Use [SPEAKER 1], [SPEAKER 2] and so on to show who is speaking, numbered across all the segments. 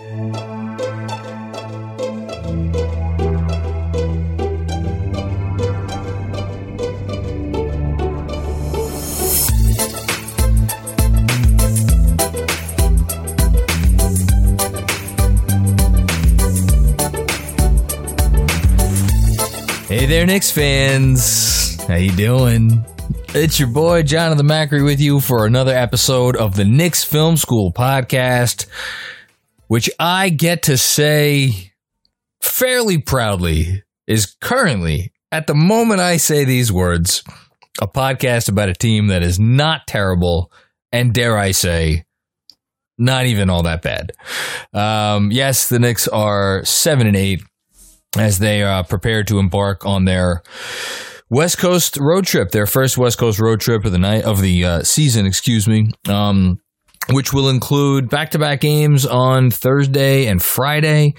[SPEAKER 1] Hey there, Knicks fans. How you doing? It's your boy Jonathan Macri with you for another episode of the Knicks Film School podcast, which I get to say fairly proudly is currently, at the moment I say these words, a podcast about a team that is not terrible and dare I say, not even all that bad. Um, yes, the Knicks are seven and eight as they uh, prepare to embark on their West Coast road trip, their first West Coast road trip of the night of the uh, season, excuse me. Um, which will include back-to-back games on Thursday and Friday.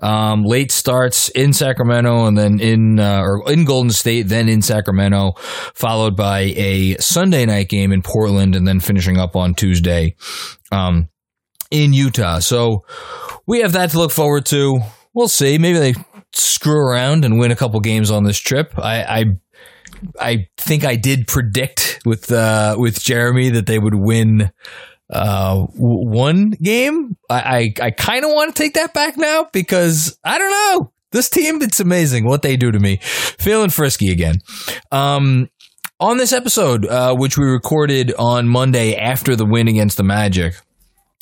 [SPEAKER 1] Um, late starts in Sacramento and then in uh, or in Golden State, then in Sacramento, followed by a Sunday night game in Portland, and then finishing up on Tuesday um, in Utah. So we have that to look forward to. We'll see. Maybe they screw around and win a couple games on this trip. I, I I think I did predict with uh, with Jeremy that they would win uh, one game. I I, I kind of want to take that back now because I don't know this team. It's amazing what they do to me. Feeling frisky again. Um, on this episode, uh, which we recorded on Monday after the win against the Magic.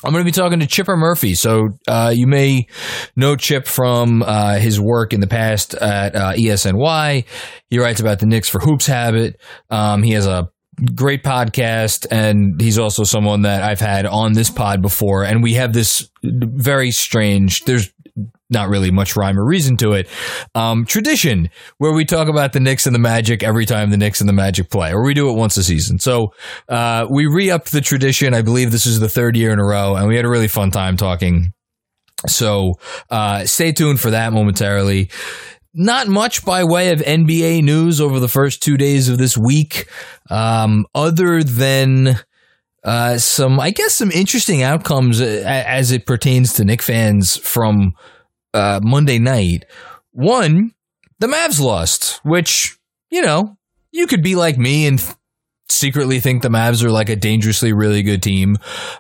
[SPEAKER 1] I'm going to be talking to Chipper Murphy. So uh, you may know Chip from uh, his work in the past at uh, ESNY. He writes about the Knicks for Hoops Habit. Um, he has a great podcast, and he's also someone that I've had on this pod before. And we have this very strange. There's not really much rhyme or reason to it. Um, tradition where we talk about the Knicks and the Magic every time the Knicks and the Magic play, or we do it once a season. So uh, we re upped the tradition. I believe this is the third year in a row, and we had a really fun time talking. So uh, stay tuned for that momentarily. Not much by way of NBA news over the first two days of this week, um, other than. Uh, some, I guess, some interesting outcomes as it pertains to Knick fans from uh, Monday night. One, the Mavs lost, which, you know, you could be like me and th- secretly think the Mavs are like a dangerously really good team.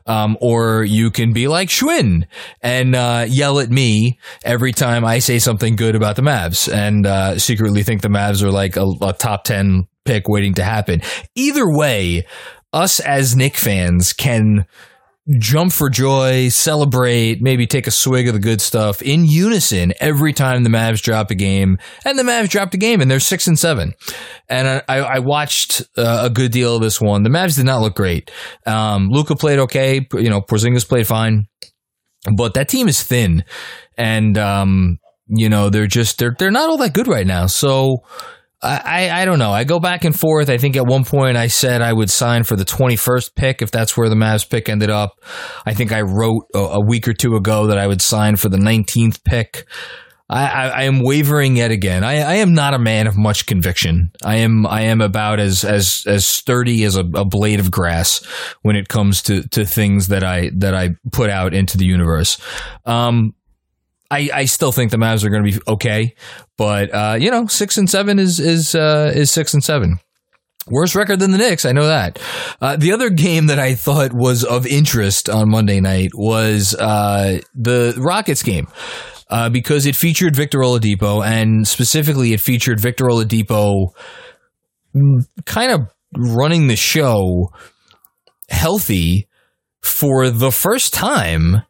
[SPEAKER 1] Um, or you can be like Schwinn and uh, yell at me every time I say something good about the Mavs and uh, secretly think the Mavs are like a, a top 10 pick waiting to happen. Either way, us as Knick fans can jump for joy, celebrate, maybe take a swig of the good stuff in unison every time the Mavs drop a game. And the Mavs dropped a game, and they're six and seven. And I, I watched uh, a good deal of this one. The Mavs did not look great. Um, Luka played okay. You know, Porzingis played fine, but that team is thin, and um, you know they're just they're they're not all that good right now. So I, I don't know. I go back and forth. I think at one point I said I would sign for the 21st pick if that's where the Mavs pick ended up. I think I wrote a, a week or two ago that I would sign for the 19th pick. I, I, I am wavering yet again. I, I, am not a man of much conviction. I am I am about as as as sturdy as a, a blade of grass when it comes to to things that I that I put out into the universe. Um, I, I still think the Mavs are going to be okay, but uh, you know, six and seven is is uh, is six and seven. Worse record than the Knicks, I know that. Uh, the other game that I thought was of interest on Monday night was uh, the Rockets game. Uh, because it featured Victor Oladipo, and specifically, it featured Victor Oladipo kind of running the show healthy for the first time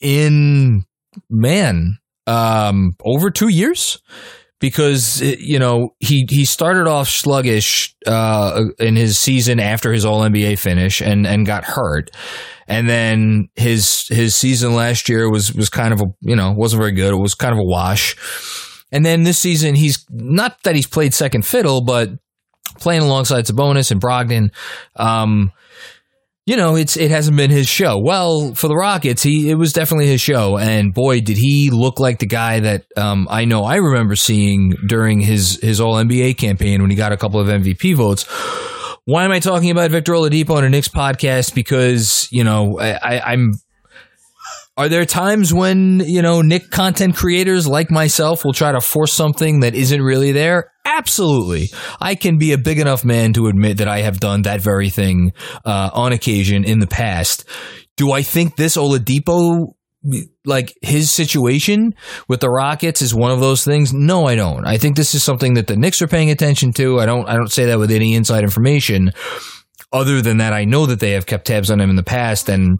[SPEAKER 1] in man, um, over two years because you know he he started off sluggish uh, in his season after his All NBA finish and and got hurt, and then his his season last year was was kind of a you know wasn't very good. It was kind of a wash, and then this season he's not that he's played second fiddle, but playing alongside Sabonis and Brogdon. Um, you know, it's it hasn't been his show. Well, for the Rockets, he it was definitely his show, and boy, did he look like the guy that um, I know I remember seeing during his his All NBA campaign when he got a couple of MVP votes. Why am I talking about Victor Oladipo on a Knicks podcast? Because you know I, I'm are there times when, you know, Knick content creators like myself will try to force something that isn't really there? Absolutely. I can be a big enough man to admit that I have done that very thing uh, on occasion in the past. Do I think this Oladipo like his situation with the Rockets is one of those things. No, I don't. I think this is something that the Knicks are paying attention to. I don't. I don't say that with any inside information. Other than that, I know that they have kept tabs on him in the past, and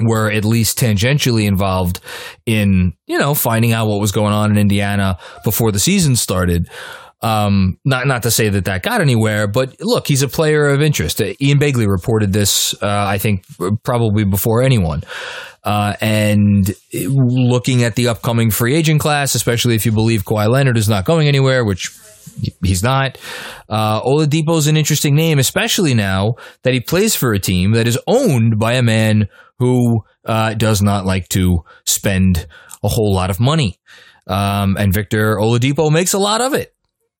[SPEAKER 1] were at least tangentially involved in, you know, finding out what was going on in Indiana before the season started. Um, not not to say that that got anywhere, but look, he's a player of interest. Ian Begley reported this, uh, I think, probably before anyone. Uh, and looking at the upcoming free agent class, especially if you believe Kawhi Leonard is not going anywhere, which he's not. Uh, Oladipo is an interesting name, especially now that he plays for a team that is owned by a man who uh, does not like to spend a whole lot of money. Um, and Victor Oladipo makes a lot of it.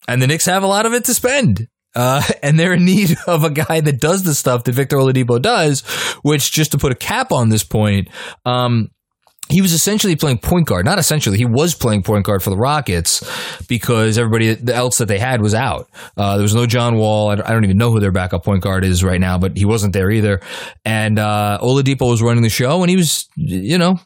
[SPEAKER 1] And the Knicks have a lot of it to spend. Uh, and they're in need of a guy that does the stuff that Victor Oladipo does, which just to put a cap on this point, um, he was essentially playing point guard. Not essentially, he was playing point guard for the Rockets because everybody else that they had was out. Uh, there was no John Wall. I don't even know who their backup point guard is right now, but he wasn't there either. And uh, Oladipo was running the show, and he was, you know,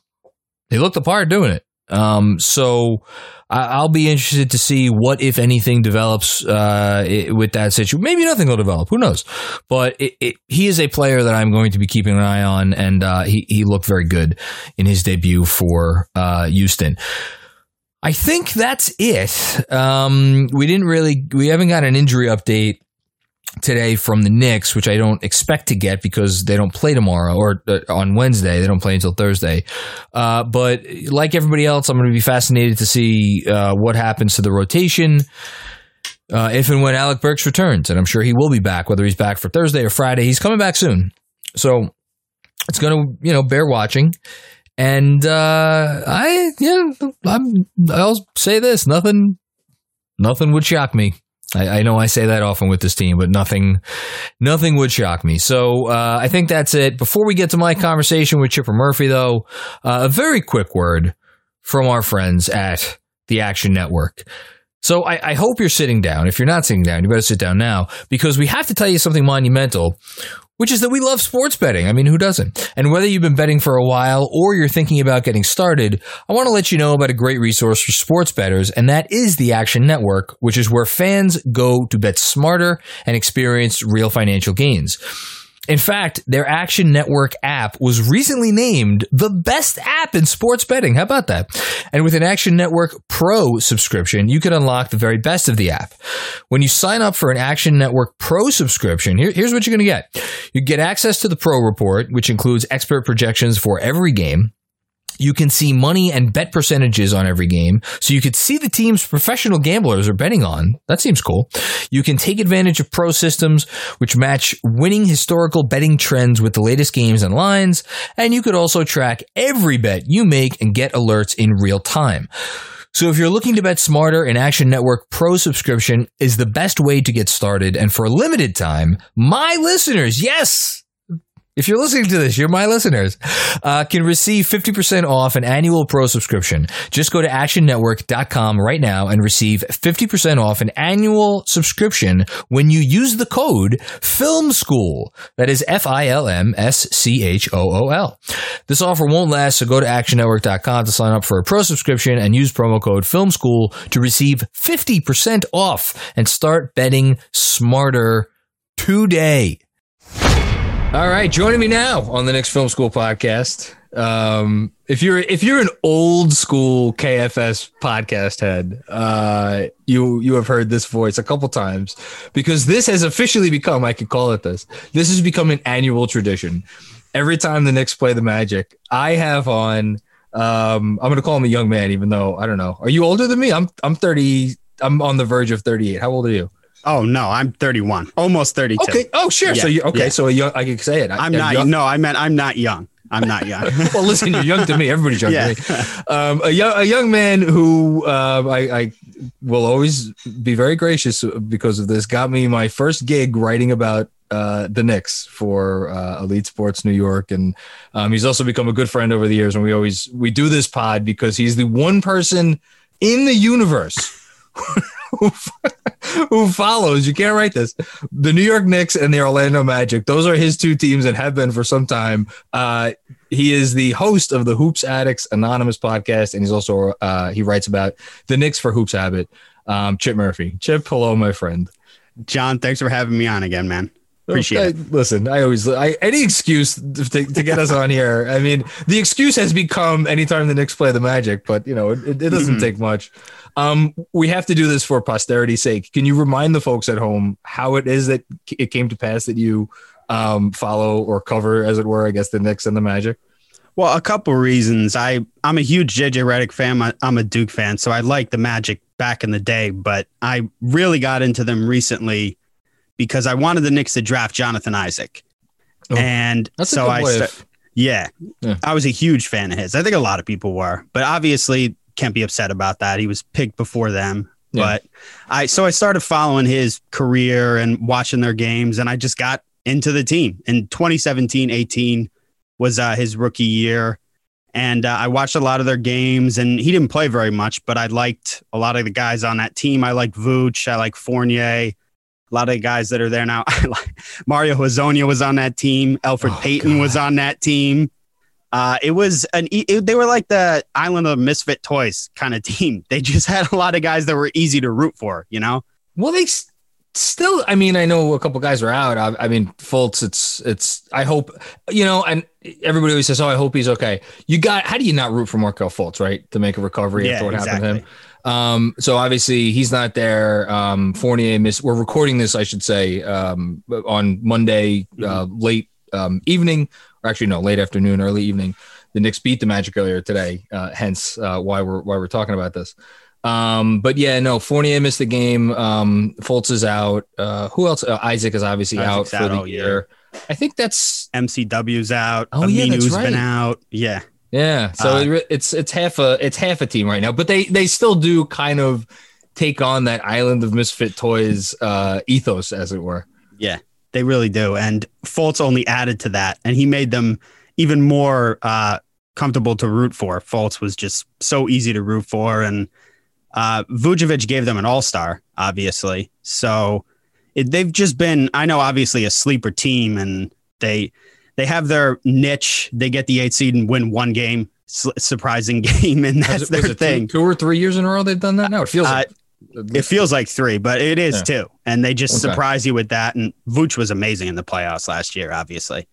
[SPEAKER 1] he looked the part doing it. Um, so I'll be interested to see what, if anything, develops uh, with that situation. Maybe nothing will develop. Who knows? But it, it, he is a player that I'm going to be keeping an eye on, and uh, he he looked very good in his debut for uh, Houston. I think that's it. Um, we didn't really, we haven't got an injury update today from the Knicks, which I don't expect to get because they don't play tomorrow or uh, on Wednesday. They don't play until Thursday. Uh, but like everybody else, I'm going to be fascinated to see uh, what happens to the rotation. Uh, if and when Alec Burks returns, and I'm sure he will be back, whether he's back for Thursday or Friday, he's coming back soon. So it's going to, you know, bear watching. And uh, I, yeah, I'm, I'll say this: nothing, nothing would shock me I, I, know I say that often with this team, but nothing, nothing would shock me. So uh, I think that's it. Before we get to my conversation with Chipper Murphy, though, uh, a very quick word from our friends at the Action Network. So I, I, hope you're sitting down. If you're not sitting down, you better sit down now because we have to tell you something monumental which is that we love sports betting. I mean, who doesn't? And whether you've been betting for a while or you're thinking about getting started, I want to let you know about a great resource for sports bettors, and that is the Action Network, which is where fans go to bet smarter and experience real financial gains. In fact, their Action Network app was recently named the best app in sports betting. How about that? And with an Action Network Pro subscription, you can unlock the very best of the app. When you sign up for an Action Network Pro subscription, here, here's what you're going to get. You get access to the Pro Report, which includes expert projections for every game. You can see money and bet percentages on every game. So you could see the teams professional gamblers are betting on. That seems cool. You can take advantage of pro systems, which match winning historical betting trends with the latest games and lines. And you could also track every bet you make and get alerts in real time. So if you're looking to bet smarter, an Action Network Pro subscription is the best way to get started. And for a limited time, my listeners, yes, if you're listening to this, you're my listeners, uh, can receive 50% off an annual pro subscription. Just go to actionnetwork.com right now and receive 50% off an annual subscription when you use the code Film School. That is F I L M S C H O O L. This offer won't last, so go to actionnetwork.com to sign up for a pro subscription and use promo code Film School to receive 50% off and start betting smarter today. All right, joining me now on the Knicks Film School podcast. Um, if you're if you're an old school KFS podcast head, uh, you you have heard this voice a couple times because this has officially become I could call it this. This has become an annual tradition. Every time the Knicks play the Magic, I have on. Um, I'm gonna call him a young man, even though I don't know. Are you older than me? I'm I'm 30. I'm on the verge of 38. How old are you?
[SPEAKER 2] Oh no, I'm 31, almost 32.
[SPEAKER 1] Okay. Oh sure.
[SPEAKER 2] Yeah,
[SPEAKER 1] so you okay?
[SPEAKER 2] yeah.
[SPEAKER 1] So young, I can say it. I,
[SPEAKER 2] I'm not.
[SPEAKER 1] young-
[SPEAKER 2] No, I meant I'm not young. I'm not young.
[SPEAKER 1] well, listen, you're young to me. Everybody's young
[SPEAKER 2] Yeah.
[SPEAKER 1] to me. Um, a young a young man who uh, I, I will always be very gracious because of this. Got me my first gig writing about. Uh, the Knicks for uh, Elite Sports New York, and um, he's also become a good friend over the years. And we always we do this pod because he's the one person in the universe who, follows. You can't write this. The New York Knicks and the Orlando Magic. Those are his two teams and have been for some time. Uh, he is the host of the Hoops Addicts Anonymous podcast, and he's also uh, he writes about the Knicks for Hoops Habit. Um, Chip Murphy. Chip, hello, my friend.
[SPEAKER 2] John, thanks for having me on again, man. Appreciate
[SPEAKER 1] I-
[SPEAKER 2] it.
[SPEAKER 1] Listen, I always I, any excuse to, to get us on here. I mean, the excuse has become anytime the Knicks play the Magic, but you know it, it doesn't
[SPEAKER 2] Mhm.
[SPEAKER 1] take much. Um, we have to do this for posterity's sake. Can you remind the folks at home how it is that it came to pass that you um, follow or cover, as it were, I guess the Knicks and the Magic?
[SPEAKER 2] Well, a couple reasons. I I'm a huge JJ Redick fan. I- I'm a Duke fan, so I like the Magic back in the day, but I really got into them recently because I wanted the Knicks to draft Jonathan Isaac,
[SPEAKER 1] Oh,
[SPEAKER 2] and so I yeah,
[SPEAKER 1] Yeah.
[SPEAKER 2] I was a huge fan of his. I think a lot of people were, but obviously can't be upset about that. He was picked before them.
[SPEAKER 1] Yeah.
[SPEAKER 2] But I so I started following his career and watching their games, and I just got into the team. In 2017, 18 was uh, his rookie year, and uh, I watched a lot of their games. And he didn't play very much, but I liked a lot of the guys on that team. I like Vooch, I like Fournier. A lot of guys that are there now. Mario Hezonja was on that team. Elfrid
[SPEAKER 1] Oh,
[SPEAKER 2] Payton was on that team. Uh, it was an it, they were like the Island of Misfit Toys kind of team. They just had a lot of guys that were easy to root for. You know,
[SPEAKER 1] Well, they still. I mean, I know a couple guys are out. I, I mean, Fultz. It's it's. I hope you know. And everybody always says, "Oh, I hope he's okay." You got. How do you not root for Markelle Fultz, right? To make a recovery after what happened to him. Um, so obviously he's not there. Um, Fournier missed. We're recording this, I should say, um, on Monday uh, late um, evening, or actually no, late afternoon, early evening. The Knicks beat the Magic earlier today, uh, hence uh, why we're why we're talking about this. Um, but yeah, no, Fournier missed the game. Um, Fultz is out. Uh, who else? Uh, Isaac is obviously
[SPEAKER 2] Isaac's
[SPEAKER 1] out for
[SPEAKER 2] out
[SPEAKER 1] the year.
[SPEAKER 2] year.
[SPEAKER 1] I think that's
[SPEAKER 2] MCW's out.
[SPEAKER 1] Oh, yeah, that's
[SPEAKER 2] Aminu's
[SPEAKER 1] right.
[SPEAKER 2] been out. Yeah,
[SPEAKER 1] Yeah, so
[SPEAKER 2] Uh,
[SPEAKER 1] it it's it's half a it's half a team right now, but they they still do kind of take on that island of misfit toys uh, ethos, as it were.
[SPEAKER 2] yeah, they really do. And Fultz only added to that, and he made them even more uh, comfortable to root for. Fultz was just so easy to root for, and uh, Vucevic gave them an All Star, obviously. So it, they've just been, I know, obviously a sleeper team, and they they have their niche. They get the eight seed and win one game, s- surprising game, and that's
[SPEAKER 1] it-
[SPEAKER 2] their
[SPEAKER 1] it two-
[SPEAKER 2] thing.
[SPEAKER 1] Two, or three years in a row they've done that. Now it feels
[SPEAKER 2] Uh,
[SPEAKER 1] like
[SPEAKER 2] It feels like three, but it is
[SPEAKER 1] Yeah.
[SPEAKER 2] two. And they just
[SPEAKER 1] Okay.
[SPEAKER 2] surprise you with that. And Vooch was amazing in the playoffs last year, obviously.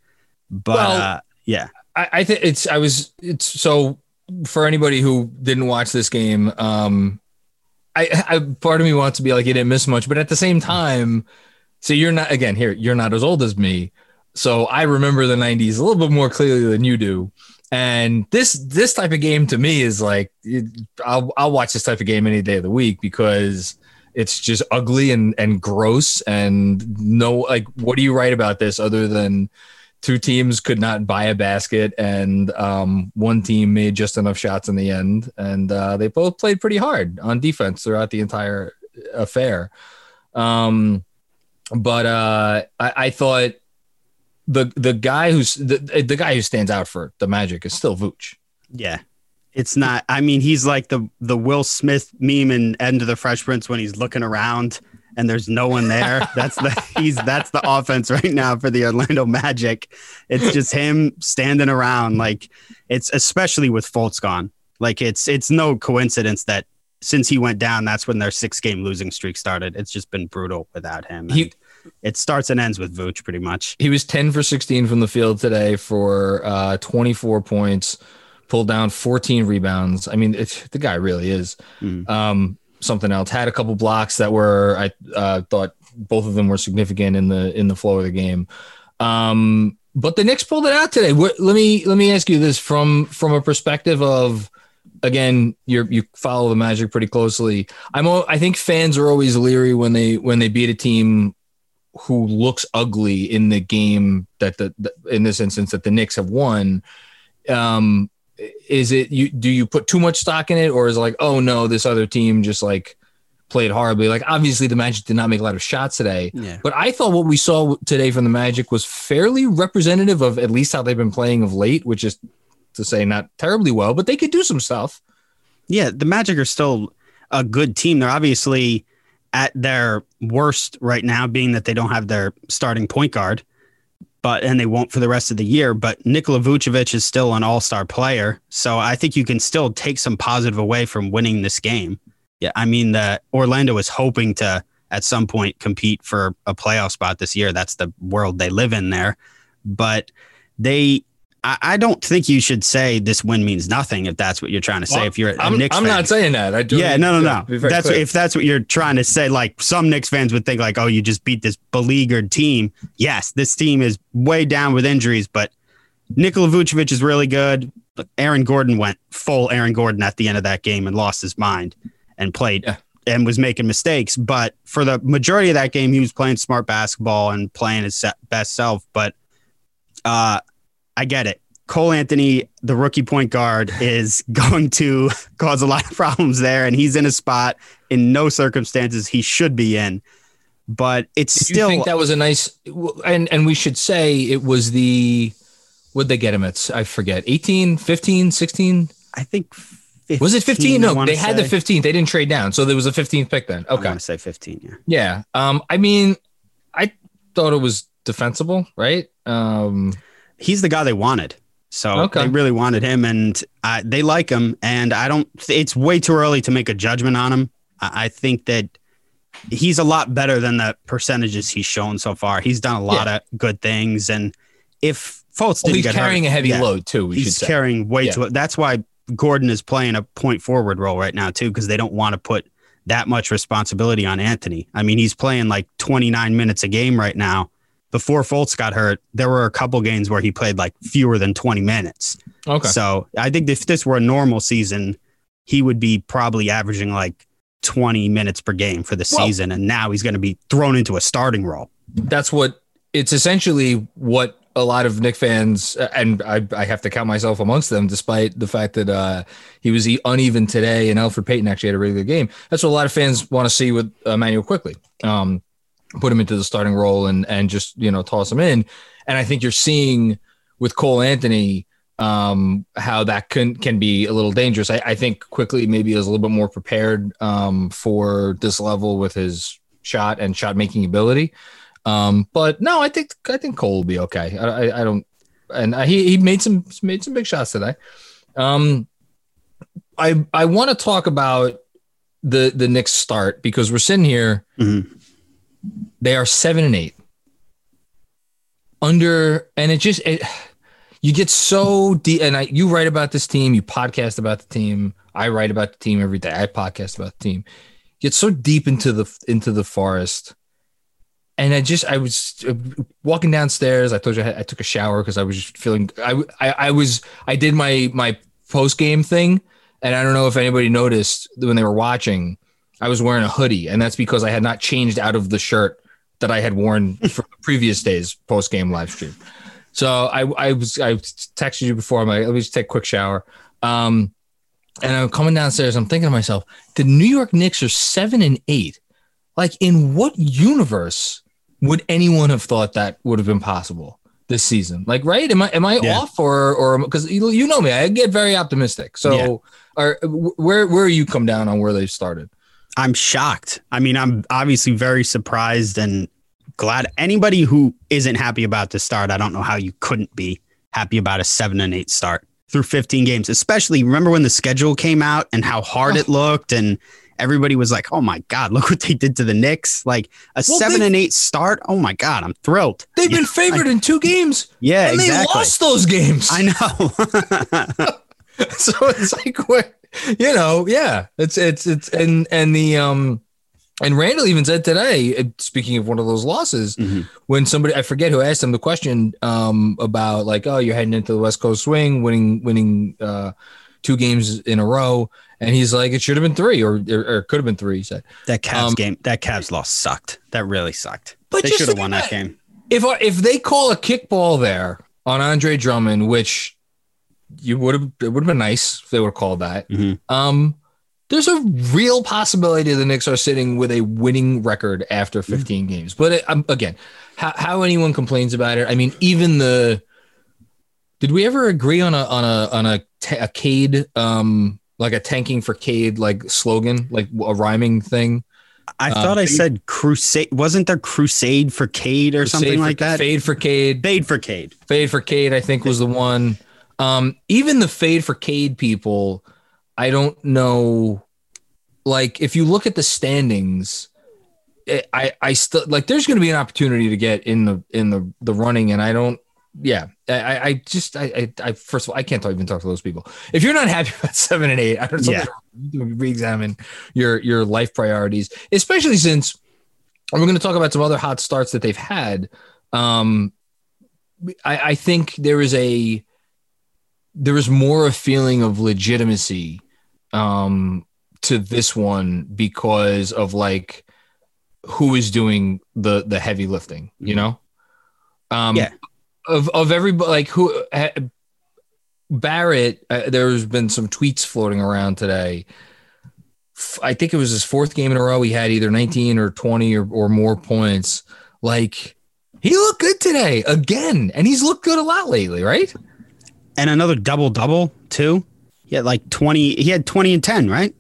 [SPEAKER 2] But
[SPEAKER 1] Well,
[SPEAKER 2] uh, yeah,
[SPEAKER 1] I, I think it's I was it's so for anybody who didn't watch this game, um I, I part of me wants to be like you didn't miss much, but at the same time, so you're not again here, you're not as old as me. So I remember the 90s a little bit more clearly than you do. And this this type of game to me is like I'll I'll watch this type of game any day of the week because it's just ugly and and gross and no like what do you write about this other than two teams could not buy a basket and um, one team made just enough shots in the end and uh, they both played pretty hard on defense throughout the entire affair um, but uh, I, I thought the the guy who's the, the guy who stands out for the magic is still Vooch
[SPEAKER 2] yeah. It's not. I mean, he's like the the Will Smith meme in End of the Fresh Prince when he's looking around and there's no one there. That's the he's that's the offense right now for the Orlando Magic. It's just him standing around. Like it's especially with Fultz gone. Like it's it's no coincidence that since he went down, that's when their six game losing streak started. It's just been brutal without him.
[SPEAKER 1] He-
[SPEAKER 2] And it starts and ends with Vooch pretty much.
[SPEAKER 1] he was 10 for 16 from the field today for uh, 24 points pulled down 14 rebounds i mean it's, the guy really is
[SPEAKER 2] Mhm.
[SPEAKER 1] um, something else had a couple blocks that were i uh, thought both of them were significant in the in the flow of the game um, but the Knicks pulled it out today. What, let me let me ask you this from from a perspective of again, you you follow the Magic pretty closely. I'm I think fans are always leery when they when they beat a team who looks ugly in the game that the, the in this instance that the Knicks have won. Um, is it you? Do you put too much stock in it, or is it like, oh no, this other team just like played horribly? Like obviously the Magic did not make a lot of shots today.
[SPEAKER 2] Yeah.
[SPEAKER 1] But I thought what we saw today from the Magic was fairly representative of at least how they've been playing of late, which is to say not terribly well, but they could do some stuff.
[SPEAKER 2] Yeah, the Magic are still a good team. They're obviously at their worst right now, being that they don't have their starting point guard, but and they won't for the rest of the year. But Nikola Vucevic is still an all-star player, so I think you can still take some positive away from winning this game. Yeah, I mean that Orlando is hoping to at some point compete for a playoff spot this year. That's the world they live in there, but they. I I don't think you should say this win means nothing if that's what you're trying to say.
[SPEAKER 1] Well,
[SPEAKER 2] if you're a
[SPEAKER 1] I'm,
[SPEAKER 2] Knicks
[SPEAKER 1] I'm
[SPEAKER 2] fan.
[SPEAKER 1] not saying that. I do.
[SPEAKER 2] Yeah, no, no, no. That's
[SPEAKER 1] clear.
[SPEAKER 2] if that's what you're trying to say. Like some Knicks fans would think, like, oh, you just beat this beleaguered team. Yes, this team is way down with injuries, but Nikola Vucevic is really good. Aaron Gordon went full Aaron Gordon at the end of that game and lost his mind and played
[SPEAKER 1] Yeah.
[SPEAKER 2] and was making mistakes. But for the majority of that game, he was playing smart basketball and playing his best self. But uh, I get it. Cole Anthony, the rookie point guard, is going to cause a lot of problems there, and he's in a spot in no circumstances he should be in. But it's
[SPEAKER 1] you
[SPEAKER 2] still
[SPEAKER 1] think that was a nice and and we should say it was the Would they get him at I forget 18 15 16
[SPEAKER 2] I think 15,
[SPEAKER 1] was it 15 no they had the
[SPEAKER 2] say.
[SPEAKER 1] 15th they didn't trade down so there was a 15th pick then Okay.
[SPEAKER 2] I want to say 15, yeah.
[SPEAKER 1] yeah um I mean I thought it was defensible right um
[SPEAKER 2] He's the guy they wanted. So
[SPEAKER 1] Okay.
[SPEAKER 2] they really wanted him, and uh, they like him. And I don't. It's way too early to make a judgment on him. I, I think that he's a lot better than the percentages he's shown so far. He's done a lot of good things, and if Fultz
[SPEAKER 1] well,
[SPEAKER 2] didn't
[SPEAKER 1] he's carrying
[SPEAKER 2] hurt,
[SPEAKER 1] a heavy
[SPEAKER 2] yeah,
[SPEAKER 1] load too we should
[SPEAKER 2] he's
[SPEAKER 1] say
[SPEAKER 2] carrying way
[SPEAKER 1] Yeah.
[SPEAKER 2] too. That's why Gordon is playing a point forward role right now too, because they don't want to put that much responsibility on Anthony. I mean, he's playing like 29 minutes a game right now. Before Fultz got hurt, there were a couple games where he played like fewer than 20 minutes.
[SPEAKER 1] okay
[SPEAKER 2] So I think if this were a normal season, he would be probably averaging like 20 minutes per game for the
[SPEAKER 1] Well-
[SPEAKER 2] season. And now he's going to be thrown into a starting role.
[SPEAKER 1] that's what it's essentially what a lot of Knick fans and I, I have to count myself amongst them, despite the fact that uh, he was uneven today and Elfrid Payton actually had a really good game. That's what a lot of fans want to see with Immanuel Quickley. Um, put him into the starting role and and just you know toss him in. And I think you're seeing with Cole Anthony um, how that can can be a little dangerous. I, I think Quickley maybe is a little bit more prepared um, for this level with his shot and shot making ability. Um, but no, I think I think Cole will be okay. I, I, I don't, and I, he he made some made some big shots today. Um, I I want to talk about the the Knicks start because we're sitting here.
[SPEAKER 2] Mhm.
[SPEAKER 1] They are seven and eight. Under and it just it, you get so deep. And I, you write about this team, you podcast about the team. I write about the team every day. I podcast about the team. Get so deep into the into the forest, and I just I was uh, walking downstairs. I told you I, I took a shower because I was just feeling. I, I I was I did my my post game thing, and I don't know if anybody noticed when they were watching. I was wearing a hoodie, and that's because I had not changed out of the shirt that I had worn for the previous days post game live stream. So I I was I texted you before. I'm like, let me just take a quick shower. Um, and I'm coming downstairs. I'm thinking to myself, the New York Knicks are seven and eight. Like, in what universe would anyone have thought that would have been possible this season? Like, right? Am I am I
[SPEAKER 2] Yeah.
[SPEAKER 1] off or or because you, you know me, I get very optimistic. So,
[SPEAKER 2] Yeah.
[SPEAKER 1] are where where you come down on where they started?
[SPEAKER 2] I'm shocked. I mean, I'm obviously very surprised and glad. Anybody who isn't happy about the start, I don't know how you couldn't be happy about a seven and eight start through 15 games. Especially remember when the schedule came out and how hard it oh. looked, and everybody was like, "Oh my god, look what they did to the Knicks!" Like a
[SPEAKER 1] Well,
[SPEAKER 2] seven and eight start. Oh my god, I'm thrilled.
[SPEAKER 1] They've
[SPEAKER 2] Yeah,
[SPEAKER 1] been favored in two games,
[SPEAKER 2] Yeah,
[SPEAKER 1] and
[SPEAKER 2] exactly.
[SPEAKER 1] they lost those games.
[SPEAKER 2] I know.
[SPEAKER 1] so it's like what you know yeah it's it's it's and and the um and Randall even said today uh, speaking of one of those losses
[SPEAKER 2] Mhm.
[SPEAKER 1] when somebody I forget who asked him the question um about like oh you're heading into the West Coast swing winning winning uh two games in a row and he's like it should have been three or or, or could have been three he said
[SPEAKER 2] that Cavs
[SPEAKER 1] Um,
[SPEAKER 2] game, that Cavs loss sucked. That really sucked.
[SPEAKER 1] But
[SPEAKER 2] they should have won that
[SPEAKER 1] about
[SPEAKER 2] game.
[SPEAKER 1] if if they call a kickball there on Andre Drummond which you would have it would have been nice if they would have called that
[SPEAKER 2] Mhm.
[SPEAKER 1] Um, there's a real possibility the Knicks are sitting with a winning record after 15 games. But it, um, again, how, how anyone complains about it? I mean, even the did we ever agree on a on a on a, ta- a Cade um like a tanking for Cade like slogan like a rhyming thing
[SPEAKER 2] I
[SPEAKER 1] Um,
[SPEAKER 2] thought I said crusade. Wasn't there crusade for Cade or something
[SPEAKER 1] Fade
[SPEAKER 2] like that?
[SPEAKER 1] Fade for Cade,
[SPEAKER 2] Fade for Cade.
[SPEAKER 1] fade for Cade. I think was the one. Um, even the fade for Cade people, I don't know. Like, if you look at the standings, eh, I I still like. There's going to be an opportunity to get in the in the the running, and I don't. Yeah, I I- just I I, I first of all I can't talk, even talk to those people. If you're not happy about seven and eight, I don't know.
[SPEAKER 2] Yeah.
[SPEAKER 1] You re-examine your your life priorities, especially since and we're going to talk about some other hot starts that they've had. Um, I, I think there is a there is more a feeling of legitimacy um, to this one because of like who is doing the the heavy lifting. You know, um,
[SPEAKER 2] Yeah.
[SPEAKER 1] Of of everybody, like who ha, Barrett. Uh, there's been some tweets floating around today. F- I think it was his fourth game in a row. He had either 19 or 20 or, or more points. Like he looked good today again, and he's looked good a lot lately, right?
[SPEAKER 2] And another double double too. He had like twenty. He had twenty and ten, right?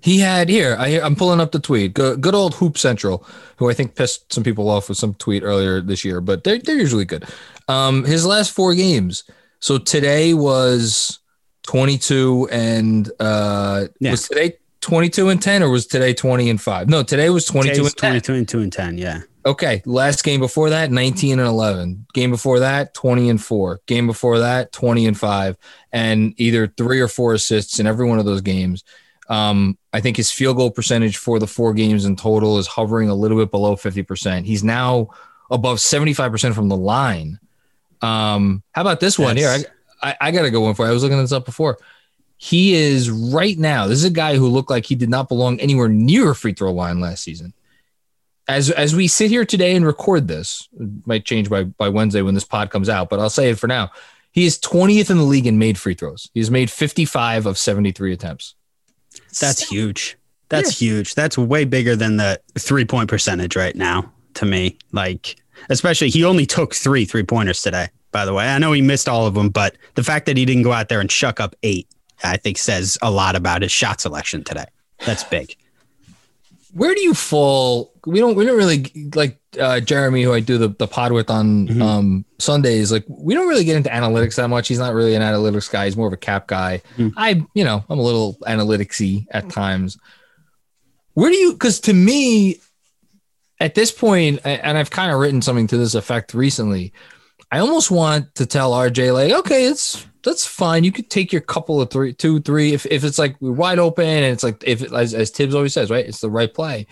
[SPEAKER 1] He had here. I, I'm pulling up the tweet. Good, good old Hoop Central, who I think pissed some people off with some tweet earlier this year, but they're they're usually good. Um, his last four games. So today was 22 and uh,
[SPEAKER 2] Yeah.
[SPEAKER 1] was today 22 and 10 or was today 20 and five? No, today was 22
[SPEAKER 2] Today's
[SPEAKER 1] and 10.
[SPEAKER 2] twenty-two and two and ten. Yeah.
[SPEAKER 1] Okay. Last game before that, 19 and 11. Game before that, 20 and 4. Game before that, 20 and 5. And either three or four assists in every one of those games. Um, I think his field goal percentage for the four games in total is hovering a little bit below 50%. He's now above 75% from the line. Um, how about this one here? I, I, I got to go one for it. I was looking this up before. He is right now. This is a guy who looked like he did not belong anywhere near a free throw line last season as as we sit here today and record this, it might change by by Wednesday when this pod comes out, but I'll say it for now. He is 20th in the league in made free throws. He's made 55 of 73 attempts.
[SPEAKER 2] That's huge. That's huge. That's way bigger than the three point percentage right now to me. Like, especially he only took three three pointers today, by the way. I know he missed all of them, but the fact that he didn't go out there and shuck up eight, I think says a lot about his shot selection today. That's big.
[SPEAKER 1] Where do you fall? We don't we don't really like uh, Jeremy, who I do the, the pod with on
[SPEAKER 2] Mhm.
[SPEAKER 1] um, Sundays. Like we don't really get into analytics that much. He's not really an analytics guy. He's more of a cap guy.
[SPEAKER 2] Mm.
[SPEAKER 1] I you know I'm a little analyticsy at times. Where do you? Because to me, at this point, and I've kind of written something to this effect recently. I almost want to tell RJ like, okay, it's that's fine. You could take your couple of three, two, three. If, if it's like we're wide open and it's like if as, as Thibs always says, right, it's the right play.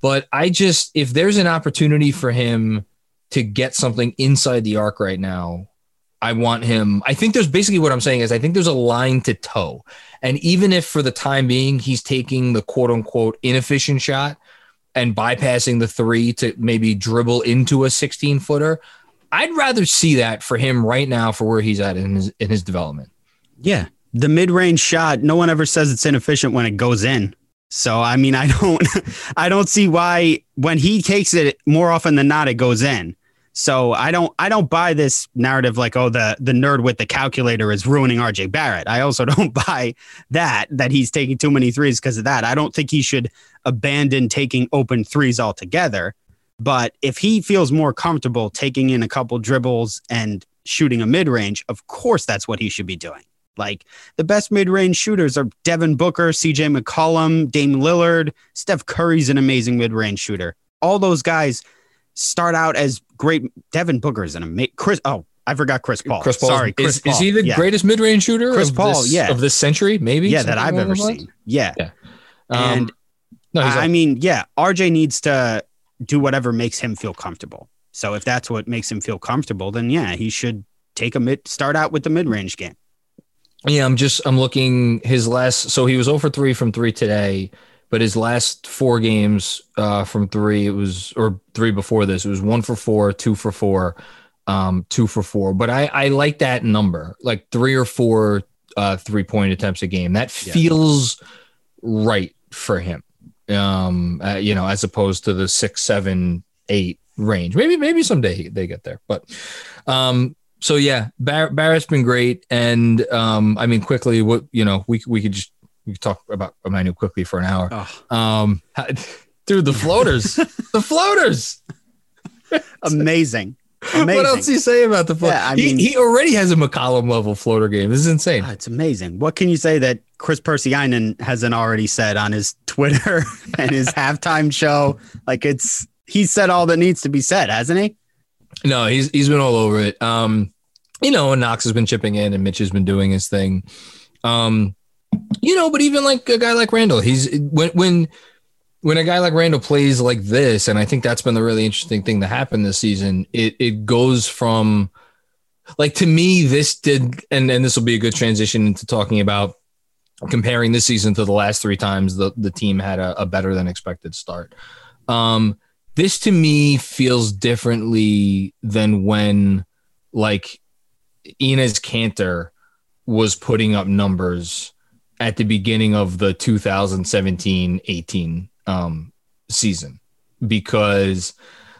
[SPEAKER 1] But I just if there's an opportunity for him to get something inside the arc right now, I want him. I think there's basically what I'm saying is I think there's a line to toe. And even if for the time being he's taking the quote unquote inefficient shot and bypassing the three to maybe dribble into a 16 footer, I'd rather see that for him right now for where he's at in his in his development.
[SPEAKER 2] Yeah. The mid-range shot, no one ever says it's inefficient when it goes in. So I mean, I don't I don't see why when he takes it more often than not it goes in. So I don't I don't buy this narrative like oh the the nerd with the calculator is ruining RJ Barrett. I also don't buy that that he's taking too many threes because of that. I don't think he should abandon taking open threes altogether. But if he feels more comfortable taking in a couple dribbles and shooting a mid range, of course that's what he should be doing. Like the best mid range shooters are Devin Booker, CJ McCollum, Dame Lillard, Steph Curry's an amazing mid range shooter. All those guys start out as great. Devin Booker's an amazing. Chris. Oh, I forgot Chris Paul.
[SPEAKER 1] Chris Paul.
[SPEAKER 2] Sorry, Chris
[SPEAKER 1] is,
[SPEAKER 2] Paul.
[SPEAKER 1] is he the
[SPEAKER 2] yeah.
[SPEAKER 1] greatest mid range shooter?
[SPEAKER 2] Chris
[SPEAKER 1] of
[SPEAKER 2] Paul,
[SPEAKER 1] this,
[SPEAKER 2] yeah.
[SPEAKER 1] of this century, maybe.
[SPEAKER 2] Yeah, that I've ever seen. Yeah,
[SPEAKER 1] Yeah.
[SPEAKER 2] and
[SPEAKER 1] um, no,
[SPEAKER 2] I
[SPEAKER 1] like-
[SPEAKER 2] mean, yeah, RJ needs to do whatever makes him feel comfortable. So if that's what makes him feel comfortable, then yeah, he should take a mid. Start out with the mid range game.
[SPEAKER 1] Yeah, I'm just I'm looking his last. So he was over three from three today, but his last four games uh, from three, it was or three before this, it was one for four, two for four, um, two for four. But I I like that number, like three or four uh, three point attempts a game. That
[SPEAKER 2] Yeah.
[SPEAKER 1] feels right for him. Um, uh, you know, as opposed to the six, seven, eight range. Maybe maybe someday they get there, but um so yeah, Bar- Barrett's been great, and um, I mean, quickly, what you know, we we could just we could talk about Immanuel Quickley for an hour.
[SPEAKER 2] Oh,
[SPEAKER 1] Um, dude, the floaters, the floaters.
[SPEAKER 2] amazing. Amazing.
[SPEAKER 1] What else do you say about the floater?
[SPEAKER 2] Yeah, I
[SPEAKER 1] he,
[SPEAKER 2] mean-
[SPEAKER 1] he already has a McCollum level floater game. This is insane.
[SPEAKER 2] Ah, it's amazing. What can you say that Chris Percy Persianen hasn't already said on his Twitter and his halftime show? Like it's he said all that needs to be said, hasn't he?
[SPEAKER 1] No, he's he's been all over it. Um, you know, and Knox has been chipping in, and Mitch has been doing his thing. Um, you know, but even like a guy like Randall, he's when when when a guy like Randall plays like this, and I think that's been the really interesting thing that happened this season. It it goes from like to me, this did, and and this will be a good transition into talking about comparing this season to the last three times the the team had a, a better than expected start. Um, this to me feels differently than when like Enes Kanter was putting up numbers at the beginning of the 2017-18 um, season because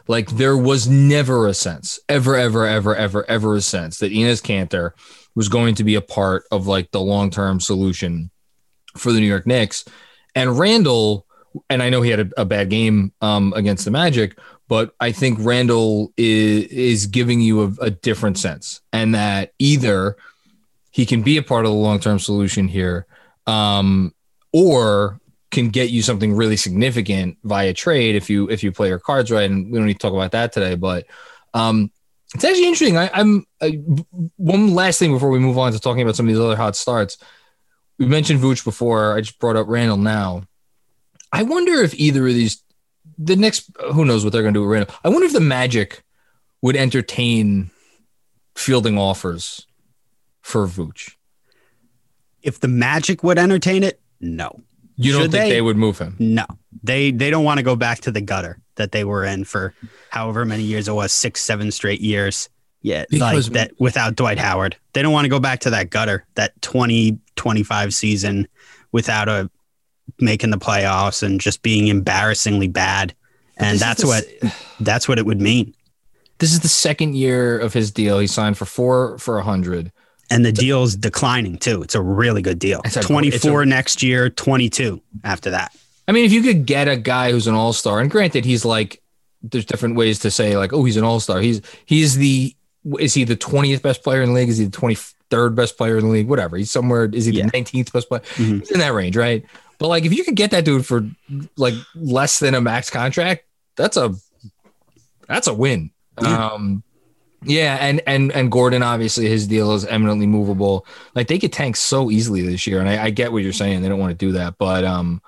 [SPEAKER 1] like there was never a sense ever ever ever ever ever a sense that Enes Kanter was going to be a part of like the long-term solution for the New York Knicks and Randall and I know he had a, a bad game um, against the Magic, but I think Randall is is giving you a, a different sense, and that either he can be a part of the long term solution here, um, or can get you something really significant via trade if you if you play your cards right. And we don't need to talk about that today, but um, it's actually interesting. I, I'm I, one last thing before we move on to talking about some of these other hot starts. We mentioned Vooch before. I just brought up Randall now. I wonder if either of these, the next, who knows what they're going to do with Randall. I wonder if the Magic would entertain fielding offers for Vooch.
[SPEAKER 2] If the Magic would entertain it, no.
[SPEAKER 1] You don't
[SPEAKER 2] Should
[SPEAKER 1] think
[SPEAKER 2] they?
[SPEAKER 1] they? would move him?
[SPEAKER 2] No. They they don't want to go back to the gutter that they were in for however many years it was, six, seven straight years. Yeah,
[SPEAKER 1] Because-
[SPEAKER 2] like that without Dwight Howard. They don't want to go back to that gutter, that 20, 25 season without a making the playoffs and just being embarrassingly bad. And that's
[SPEAKER 1] the
[SPEAKER 2] what that's what it would mean.
[SPEAKER 1] This is the second year of his deal. He signed for four for a hundred.
[SPEAKER 2] And the deal's declining too. It's a really good deal.
[SPEAKER 1] A-
[SPEAKER 2] 24 next year, 22 after that.
[SPEAKER 1] I mean, if you could get a guy who's an all star, and granted, he's like, there's different ways to say like, oh, he's an all star. He's he's the is he the twentieth best player in the league? Is he the twenty third best player in the league? Whatever. He's somewhere. Is he
[SPEAKER 2] Yeah.
[SPEAKER 1] the nineteenth best player?
[SPEAKER 2] Mhm.
[SPEAKER 1] He's in that range, right? But like, if you could get that dude for like less than a max contract, that's a that's a win. Yeah. Um, yeah, and and and Gordon obviously his deal is eminently movable. Like they could tank so easily this year, and I, I get what you're saying. They don't want to do that, but um,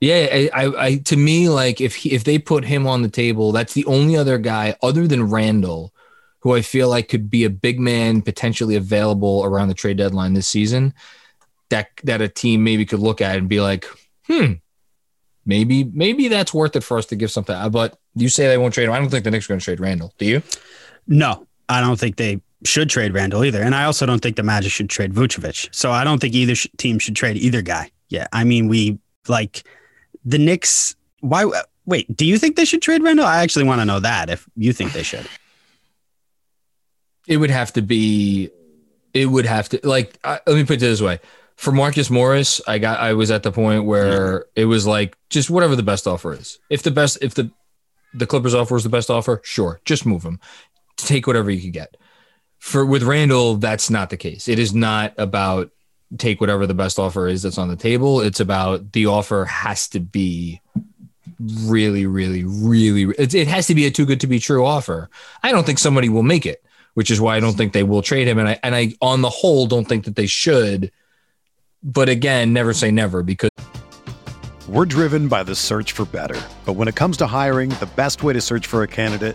[SPEAKER 1] yeah, I, I, I to me like if he, if they put him on the table, that's the only other guy other than Randall who I feel like could be a big man potentially available around the trade deadline this season. That that a team maybe could look at and be like, hmm, maybe maybe that's worth it for us to give something. But you say they won't trade him. I don't think the Knicks are going to trade Randall. Do you?
[SPEAKER 2] No, I don't think they should trade Randle either. And I also don't think the Magic should trade Vucevic. So I don't think either sh- team should trade either guy. Yeah. I mean, we like the Knicks. Why? Wait, do you think they should trade Randle? I actually want to know that if you think they should.
[SPEAKER 1] It would have to be, it would have to, like, uh, let me put it this way. For Marcus Morris, I got, I was at the point where yeah. it was like, just whatever the best offer is. If the best, if the, the Clippers offer is the best offer, sure, just move him take whatever you can get. For with Randle, that's not the case. It is not about take whatever the best offer is that's on the table. It's about the offer has to be really, really, really. It, it has to be a too good to be true offer. I don't think somebody will make it, which is why I don't think they will trade him. And I and I on the whole don't think that they should. But again, never say never because.
[SPEAKER 3] We're driven by the search for better. But when it comes to hiring, the best way to search for a candidate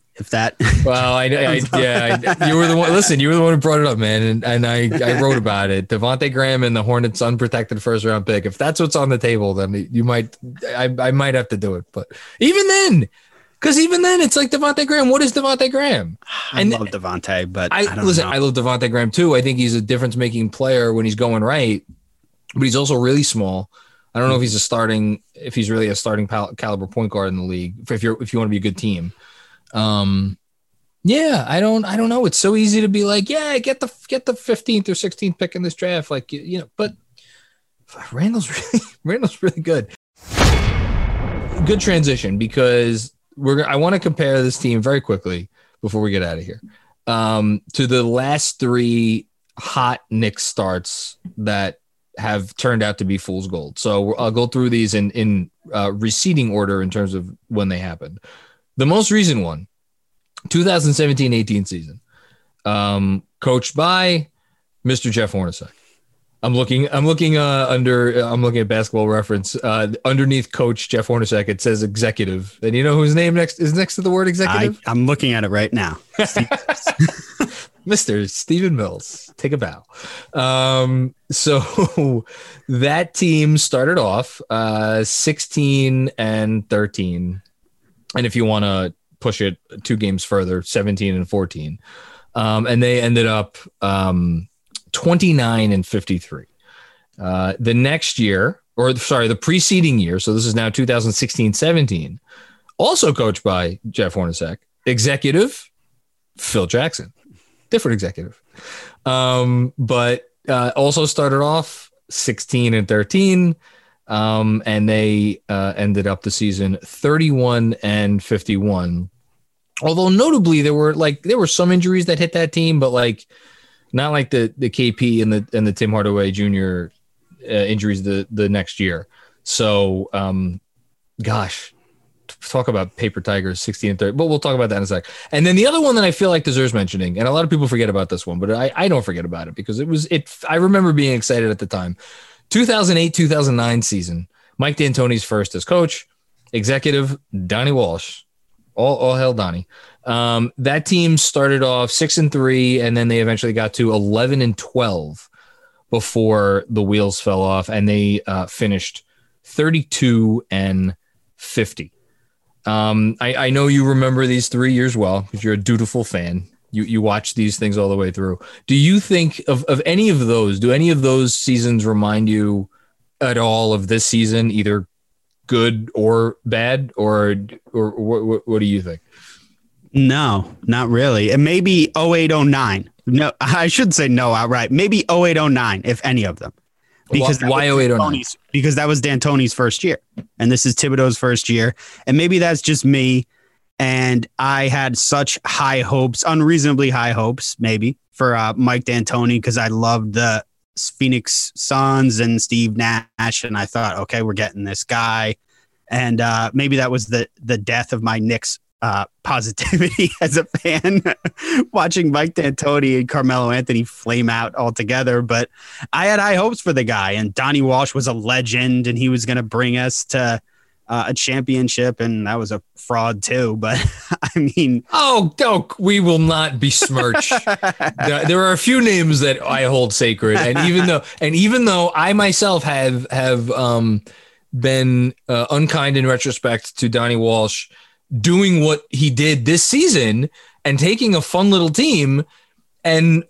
[SPEAKER 2] if that.
[SPEAKER 1] Well, I, I yeah, I, you were the one. Listen, you were the one who brought it up, man, and, and I, I wrote about it. Devonte Graham and the Hornets' unprotected first round pick. If that's what's on the table, then you might, I, I might have to do it. But even then, because even then, it's like Devonte Graham. What is Devonte Graham?
[SPEAKER 2] I love Devonte, but
[SPEAKER 1] I, I listen. Know. I love Devonte Graham too. I think he's a difference making player when he's going right but he's also really small. I don't know if he's a starting, if he's really a starting pal- caliber point guard in the league. If you're, if you want to be a good team, um, yeah, I don't, I don't know. It's so easy to be like, yeah, get the get the fifteenth or sixteenth pick in this draft, like you know. But Randle's really, Randle's really good. Good transition because we're. I want to compare this team very quickly before we get out of here um, to the last three hot Knicks starts that have turned out to be fool's gold. So I'll go through these in in uh, receding order in terms of when they happened. The most recent one, 2017-18 season, um, coached by Mr. Jeff Hornacek. I'm looking. I'm looking uh, under. I'm looking at Basketball Reference. Uh, underneath Coach Jeff Hornacek, it says executive. And you know whose name next is next to the word executive?
[SPEAKER 2] I, am looking at it right now.
[SPEAKER 1] Mr. Stephen Mills, take a bow. Um, so that team started off uh, 16 and 13. And if you want to push it two games further, 17 and 14. Um, and they ended up um, 29 and 53. Uh, the next year, or sorry, the preceding year, so this is now 2016 17, also coached by Jeff Hornacek, executive Phil Jackson different executive. Um, but uh, also started off 16 and 13. Um, and they uh, ended up the season 31 and 51. Although notably there were like there were some injuries that hit that team, but like not like the the KP and the and the Tim Hardaway Jr. Uh, injuries the the next year. So um, gosh, talk about paper tigers 16 and 30 but we'll talk about that in a sec and then the other one that i feel like deserves mentioning and a lot of people forget about this one but i, I don't forget about it because it was it i remember being excited at the time 2008 2009 season mike d'antoni's first as coach executive donnie walsh all, all hell donnie um, that team started off six and three and then they eventually got to 11 and 12 before the wheels fell off and they uh, finished 32 and 50. Um, I, I know you remember these three years well because you're a dutiful fan. You, you watch these things all the way through. Do you think of, of any of those? Do any of those seasons remind you at all of this season, either good or bad, or or what, what, do you think?
[SPEAKER 2] No, not really. And maybe 0809. No, I should say no outright. Maybe 0809, if any of them.
[SPEAKER 1] Because why 0809?
[SPEAKER 2] Because that was D'Antoni's first year. And this is Thibodeau's first year. And maybe that's just me. And I had such high hopes, unreasonably high hopes, maybe, for uh, Mike D'Antoni because I loved the Phoenix Suns and Steve Nash. And I thought, okay, we're getting this guy. And uh, maybe that was the the death of my Knicks uh, positivity as a fan watching Mike D'Antoni and Carmelo Anthony flame out altogether. But I had high hopes for the guy, and Donnie Walsh was a legend, and he was going to bring us to uh, a championship, and that was a fraud too. But I mean,
[SPEAKER 1] oh, no, we will not besmirch. there are a few names that I hold sacred, and even though, and even though I myself have have um, been uh, unkind in retrospect to Donnie Walsh doing what he did this season and taking a fun little team and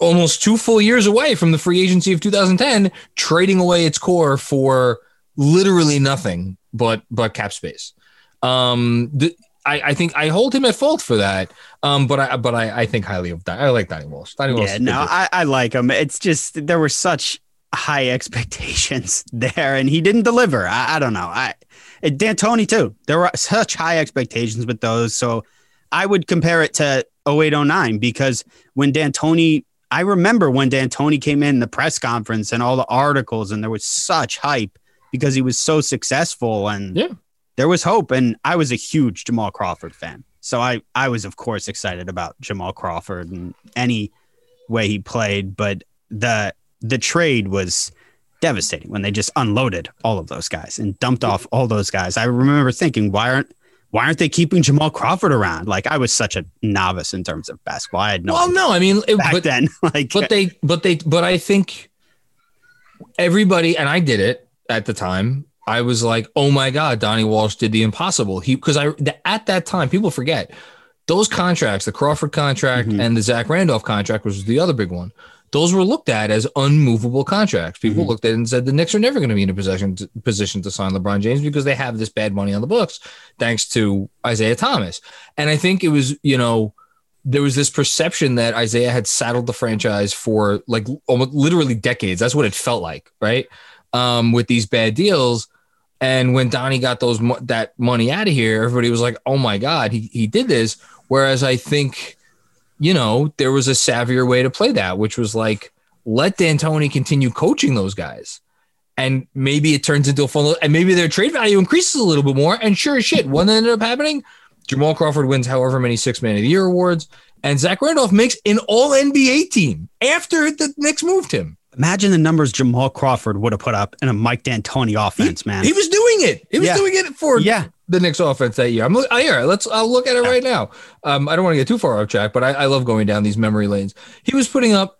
[SPEAKER 1] almost two full years away from the free agency of 2010, trading away its core for literally nothing but but cap space. Um, the, I, I think I hold him at fault for that. Um, but I but I, I think highly of that. I like Donnie Walsh. Donnie
[SPEAKER 2] Walsh. Yeah, no, I, I like him. It's just there were such high expectations there, and he didn't deliver. I, I don't know. I D'Antoni too. There were such high expectations with those. So I would compare it to 0809 because when D'Antoni, I remember when D'Antoni came in the press conference and all the articles, and there was such hype because he was so successful and
[SPEAKER 1] yeah.
[SPEAKER 2] there was hope. And I was a huge Jamal Crawford fan. So I, I was, of course, excited about Jamal Crawford and any way he played. But the the trade was devastating when they just unloaded all of those guys and dumped off all those guys. I remember thinking, why aren't why aren't they keeping Jamal Crawford around? Like I was such a novice in terms of basketball. I had no.
[SPEAKER 1] Well, no, I mean,
[SPEAKER 2] it, back
[SPEAKER 1] but,
[SPEAKER 2] then, like,
[SPEAKER 1] but they, but they, but I think everybody, and I did it at the time. I was like, oh my god, Donnie Walsh did the impossible. He because I at that time people forget those contracts, the Crawford contract mm-hmm. and the Zach Randolph contract was the other big one those were looked at as unmovable contracts. People mm-hmm. looked at it and said the Knicks are never going to be in a position to, position to sign LeBron James because they have this bad money on the books, thanks to Isaiah Thomas. And I think it was, you know, there was this perception that Isaiah had saddled the franchise for like almost literally decades. That's what it felt like, right? Um, with these bad deals. And when Donnie got those that money out of here, everybody was like, "Oh my God, he he did this." Whereas I think you know, there was a savvier way to play that, which was like let D'Antoni continue coaching those guys. And maybe it turns into a fun, and maybe their trade value increases a little bit more. And sure as shit, what ended up happening? Jamal Crawford wins however many six man of the year awards, and Zach Randolph makes an all NBA team after the Knicks moved him.
[SPEAKER 2] Imagine the numbers Jamal Crawford would have put up in a Mike D'Antoni offense,
[SPEAKER 1] he,
[SPEAKER 2] man.
[SPEAKER 1] He was doing it. He was yeah. doing it for
[SPEAKER 2] yeah
[SPEAKER 1] the Knicks offense that year. I'm oh, here. Let's I'll look at it right now. Um, I don't want to get too far off track, but I, I, love going down these memory lanes. He was putting up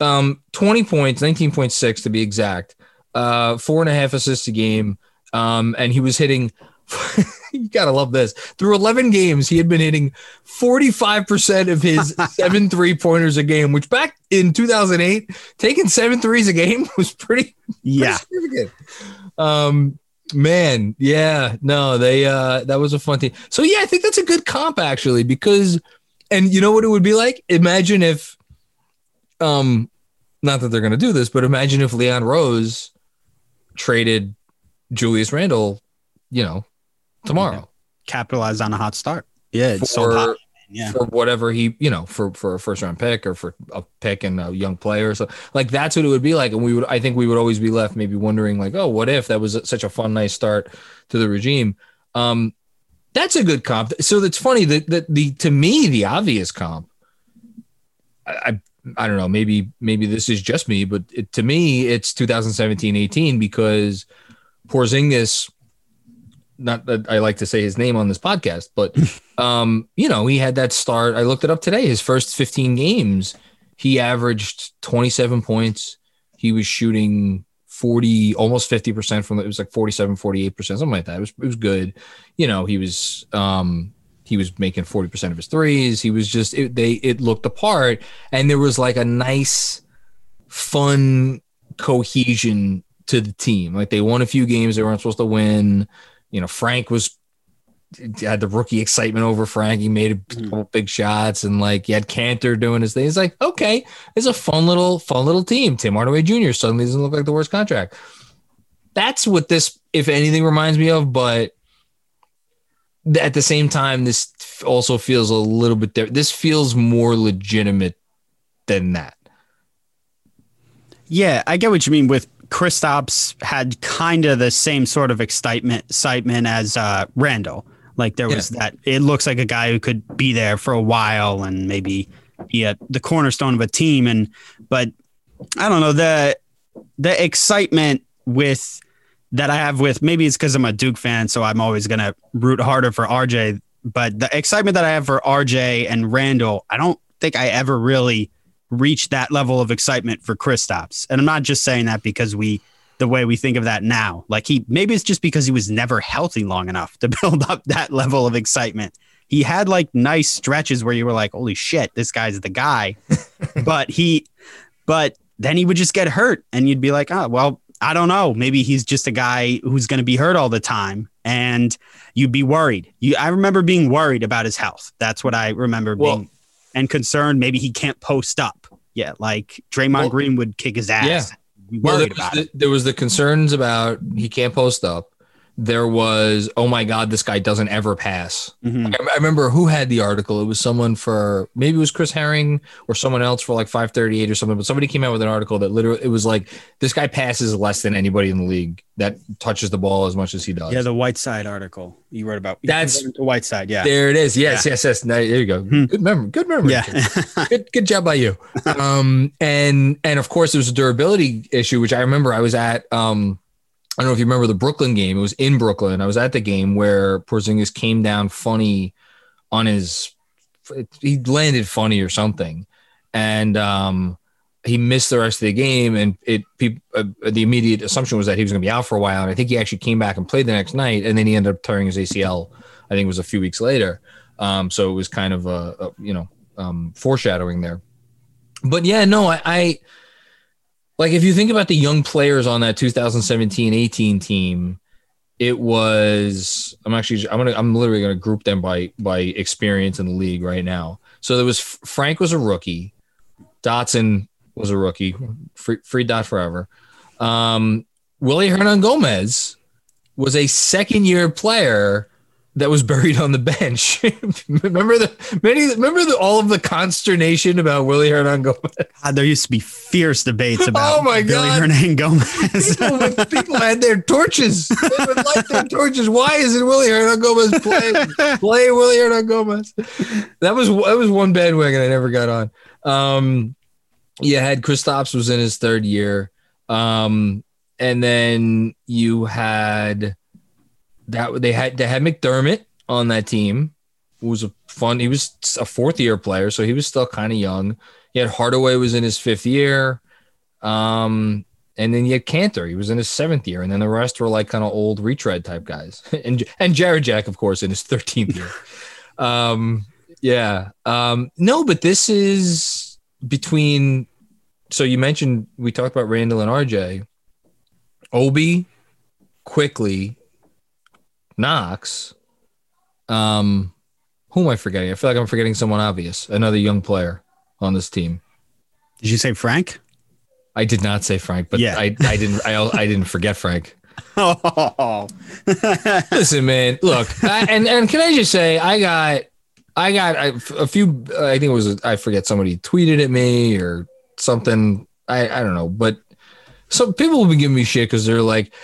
[SPEAKER 1] um 20 points, 19.6 to be exact, uh, four and a half assists a game. Um, and he was hitting you gotta love this. Through 11 games, he had been hitting 45% of his seven three pointers a game, which back in 2008, taking seven threes a game was pretty,
[SPEAKER 2] yeah.
[SPEAKER 1] significant. Um, Man, yeah, no, they uh that was a fun team. So yeah, I think that's a good comp actually because and you know what it would be like? Imagine if um not that they're going to do this, but imagine if Leon Rose traded Julius Randle, you know, tomorrow.
[SPEAKER 2] Capitalize on a hot start. Yeah,
[SPEAKER 1] it's for, so yeah. for whatever he, you know, for for a first round pick or for a pick and a young player. So like that's what it would be like. And we would, I think, we would always be left maybe wondering like, oh, what if that was such a fun, nice start to the regime. Um, That's a good comp. So that's funny that, that the to me the obvious comp. I, I I don't know. Maybe maybe this is just me, but it, to me it's 2017-18 because Porzingis. Not that I like to say his name on this podcast, but um, you know he had that start. I looked it up today. His first 15 games, he averaged 27 points. He was shooting 40, almost 50% from it was like 47, 48%, something like that. It was, it was good. You know, he was, um, he was making 40% of his threes. He was just, it, they, it looked apart and there was like a nice, fun cohesion to the team. Like they won a few games they weren't supposed to win. You know, Frank was had the rookie excitement over Frank. He made a
[SPEAKER 2] Mm-hmm.
[SPEAKER 1] couple big shots and like you had Kanter doing his thing. It's like, okay, it's a fun little, fun little team. Tim Hardaway Jr. suddenly doesn't look like the worst contract. That's what this, if anything, reminds me of. But at the same time, this also feels a little bit different. This feels more legitimate than that.
[SPEAKER 2] Yeah, I get what you mean with Kristaps had kind of the same sort of excitement excitement as uh, Randle. Like there was that it looks like a guy who could be there for a while and maybe be a, the cornerstone of a team and but I don't know the the excitement with that I have with maybe it's because I'm a Duke fan, so I'm always gonna root harder for RJ. But the excitement that I have for RJ and Randle, I don't think I ever really reached that level of excitement for Kristaps. And I'm not just saying that because we the way we think of that now. Like he maybe it's just because he was never healthy long enough to build up that level of excitement. He had like nice stretches where you were like, "Holy shit, this guy's the guy." but he but then he would just get hurt and you'd be like, "Oh, well, I don't know. Maybe he's just a guy who's going to be hurt all the time." And you'd be worried. You I remember being worried about his health. That's what I remember
[SPEAKER 1] Well-
[SPEAKER 2] being and concerned maybe he can't post up. Yeah, like Draymond
[SPEAKER 1] Well-
[SPEAKER 2] Green would kick his ass.
[SPEAKER 1] Yeah. Well, there was, the, there was the concerns about he can't post up. There was, oh my God, this guy doesn't ever pass.
[SPEAKER 2] Mhm.
[SPEAKER 1] I, I remember who had the article. It was someone for maybe it was Chris Herring or someone else for like 538 or something. But somebody came out with an article that literally it was like this guy passes less than anybody in the league that touches the ball as much as he does.
[SPEAKER 2] Yeah, the Whiteside article you wrote about.
[SPEAKER 1] That's-
[SPEAKER 2] the Whiteside. Yeah.
[SPEAKER 1] there it is. Yes, yes, yes. There you go.
[SPEAKER 2] Hmm.
[SPEAKER 1] Good memory. Good memory.
[SPEAKER 2] Yeah.
[SPEAKER 1] good good job by you um and and of course there was a durability issue which i remember i was at um i don't know if you remember the brooklyn game. It was in brooklyn. I was at the game where porzingis came down funny on his he landed funny or something. And um he missed the rest of the game and it people uh, the immediate assumption was that he was going to be out for a while. And i think he actually came back and played the next night and then he ended up tearing his acl i think it was a few weeks later. Um so it was kind of a, a you know um, foreshadowing there. But yeah, no, I, I like if you think about the young players on that 2017-18 team, it was I'm actually I'm gonna I'm literally gonna group them by by experience in the league right now. So there was Frank was a rookie, Dotson was a rookie, free, free dot forever. Um, Willy Hernangomez was a second year player that was buried on the bench. remember the many remember the, all of the consternation about Willy Hernangomez.
[SPEAKER 2] God, there used to be fierce debates about
[SPEAKER 1] Oh my
[SPEAKER 2] Billy
[SPEAKER 1] God.
[SPEAKER 2] Hernangomez.
[SPEAKER 1] People, people had their torches. They would light their torches. Why isn't Willy Hernangomez playing? Play Willy Hernangomez. That was that was one bandwagon I never got on. Um, you had Kristaps was in his third year, um, and then you had that they had they had McDermott on that team. Who was a fun. He was a fourth year player, so he was still kind of young. He had Hardaway was in his fifth year. Um, and then you had Kanter, he was in his seventh year, and then the rest were like kind of old retread type guys, and and Jarrett Jack, of course, in his thirteenth year. um, yeah, um, no, but this is between. So you mentioned we talked about Randle and RJ, Obi, Quickley, Knox. Um, who am I forgetting? I feel like I'm forgetting someone obvious. Another young player on this team.
[SPEAKER 2] Did you say Frank?
[SPEAKER 1] I did not say Frank, but
[SPEAKER 2] Yeah.
[SPEAKER 1] I, I didn't I, I didn't forget Frank.
[SPEAKER 2] Oh,
[SPEAKER 1] Listen, man, look, I, and and can I just say I got I got a, a few. I think it was I forget somebody tweeted at me or something. I I don't know, but some people have been giving me shit because they're like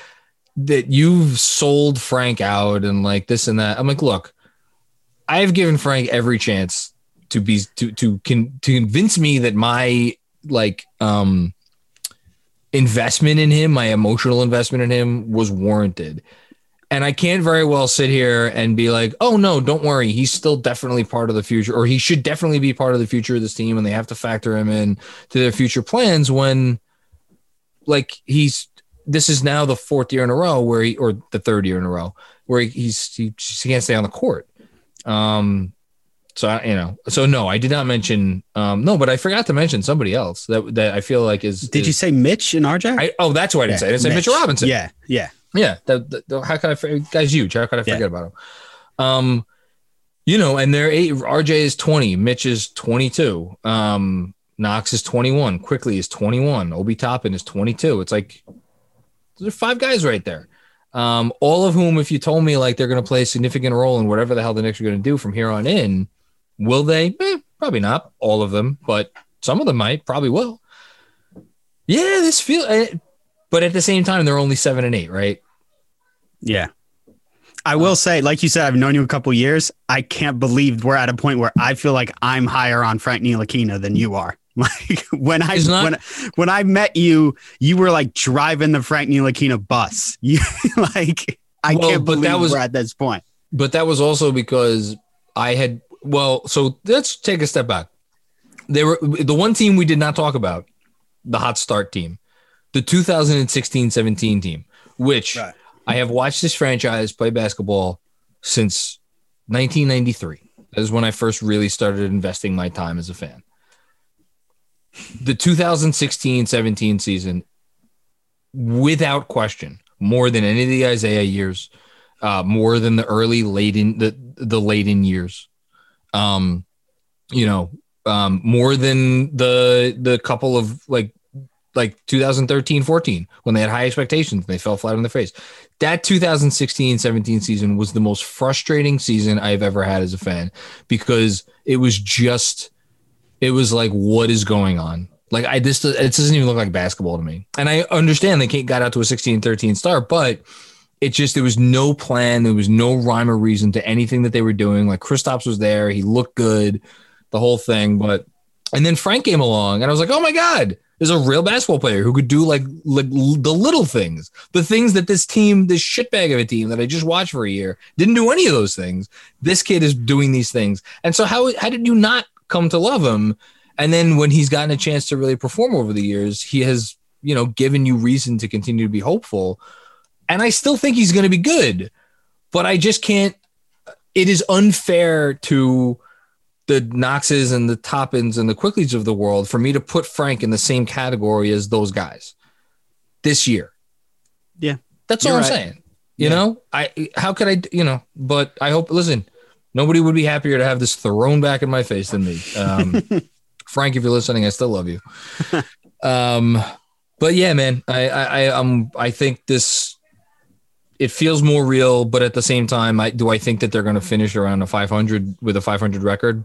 [SPEAKER 1] that you've sold Frank out and like this and that. I'm like, look, I have given Frank every chance to be to to con, to convince me that my like um investment in him, my emotional investment in him was warranted. And I can't very well sit here and be like, oh no, don't worry. He's still definitely part of the future, or he should definitely be part of the future of this team, and they have to factor him in to their future plans when like he's this is now the fourth year in a row where he or the third year in a row where he, he's he, he can't stay on the court. Um so I, you know, so no, I did not mention. Um, no, but I forgot to mention somebody else that that I feel like is.
[SPEAKER 2] Did
[SPEAKER 1] is,
[SPEAKER 2] you say Mitch and RJ?
[SPEAKER 1] I, oh, that's what I didn't
[SPEAKER 2] Yeah,
[SPEAKER 1] say. I didn't say
[SPEAKER 2] Mitch.
[SPEAKER 1] Robinson.
[SPEAKER 2] Yeah, yeah.
[SPEAKER 1] yeah. That, that- that- how could I? Guy's huge. How could I forget
[SPEAKER 2] Yeah.
[SPEAKER 1] about him? Um, you know, and they're eight. RJ is twenty. Mitch is twenty-two. Um, Knox is twenty-one. Quickley is twenty-one. Obi Toppin is twenty-two. It's like there are five guys right there. Um, all of whom, if you told me like they're going to play a significant role in whatever the hell the Knicks are going to do from here on in, will they? Eh, probably not all of them, but some of them might. Probably will. Yeah, this feel. eh, But at the same time, they're only seven and eight, right?
[SPEAKER 2] Yeah. I will say, like you said, I've known you a couple years. I can't believe we're at a point where I feel like I'm higher on Frank Ntilikina than you are. Like when I
[SPEAKER 1] not-
[SPEAKER 2] when when I met you, you were like driving the Frank Ntilikina bus. You like I
[SPEAKER 1] Well,
[SPEAKER 2] can't believe
[SPEAKER 1] that was-
[SPEAKER 2] we're at this point.
[SPEAKER 1] but that was also because I had well, so let's take a step back. There were the one team we did not talk about, the hot start team, the 2016-17 team, which
[SPEAKER 2] Right.
[SPEAKER 1] I have watched this franchise play basketball since 1993. That is when I first really started investing my time as a fan. The 2016-17 season, without question, more than any of the Isaiah years, uh, more than the early Layden the the Layden years. Um, you know, um, more than the the couple of like like 2013 14 when they had high expectations and they fell flat on their face. That 2016 17 season was the most frustrating season I've ever had as a fan because it was just it was like what is going on? Like i this it doesn't even look like basketball to me. And i understand they can't got out to a 16 13 start but it just there was no plan. There was no rhyme or reason to anything that they were doing. Like Kristaps was there. He looked good the whole thing. But and then frank came along and i was like oh my god there's a real basketball player who could do like, like the little things the things that this team this shitbag of a team that i just watched for a year didn't do any of those things. This kid is doing these things. And so how how did you not come to love him and then when he's gotten a chance to really perform over the years, he has, you know, given you reason to continue to be hopeful. And I still think he's going to be good, but I just can't. It is unfair to the Knoxes and the Toppins and the Quickleys of the world for me to put Frank in the same category as those guys this year.
[SPEAKER 2] Yeah.
[SPEAKER 1] That's all I'm saying. You
[SPEAKER 2] Yeah.
[SPEAKER 1] know, I how could I, you know, but I hope. Listen, nobody would be happier to have this thrown back in my face than me. Um, Frank, if you're listening, I still love you. um, but yeah, man, I, I, I, um, I think this. It feels more real, but at the same time, I do I think that they're going to finish around a 500 with a 500 record.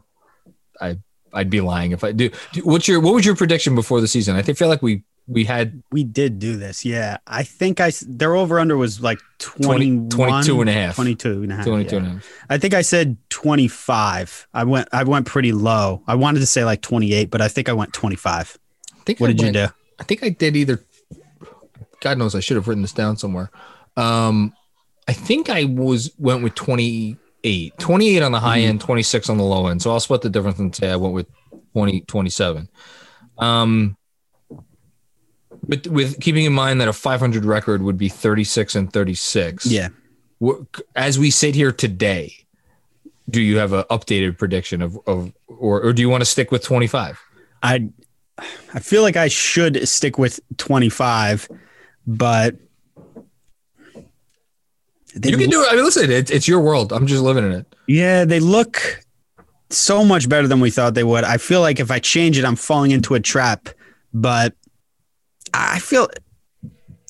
[SPEAKER 1] I, I'd be lying if I do. What's your what was your prediction before the season? I think feel like we we had
[SPEAKER 2] We did do this. Yeah. I think I their over under was like
[SPEAKER 1] 20,
[SPEAKER 2] 21,
[SPEAKER 1] 22 and a half.
[SPEAKER 2] 22 and a half.
[SPEAKER 1] 22
[SPEAKER 2] yeah.
[SPEAKER 1] and a half.
[SPEAKER 2] I think I said 25. I went I went pretty low. I wanted to say like 28, but I think I went 25.
[SPEAKER 1] I think
[SPEAKER 2] What
[SPEAKER 1] I
[SPEAKER 2] did you do?
[SPEAKER 1] I think I did either. God knows I should have written this down somewhere. Um, I think I was went with 28, 28 on the high
[SPEAKER 2] Mm-hmm.
[SPEAKER 1] end, 26 on the low end. So I'll split the difference and say I went with 20, 27. Um, but with keeping in mind that a 500 record would be 36 and 36.
[SPEAKER 2] Yeah.
[SPEAKER 1] As we sit here today, do you have an updated prediction of, of or, or do you want to stick with 25?
[SPEAKER 2] I I feel like I should stick with 25, but they
[SPEAKER 1] You can do it. I mean, listen, it, it's your world. I'm just living in it.
[SPEAKER 2] Yeah, they look so much better than we thought they would. I feel like if I change it, I'm falling into a trap, but I feel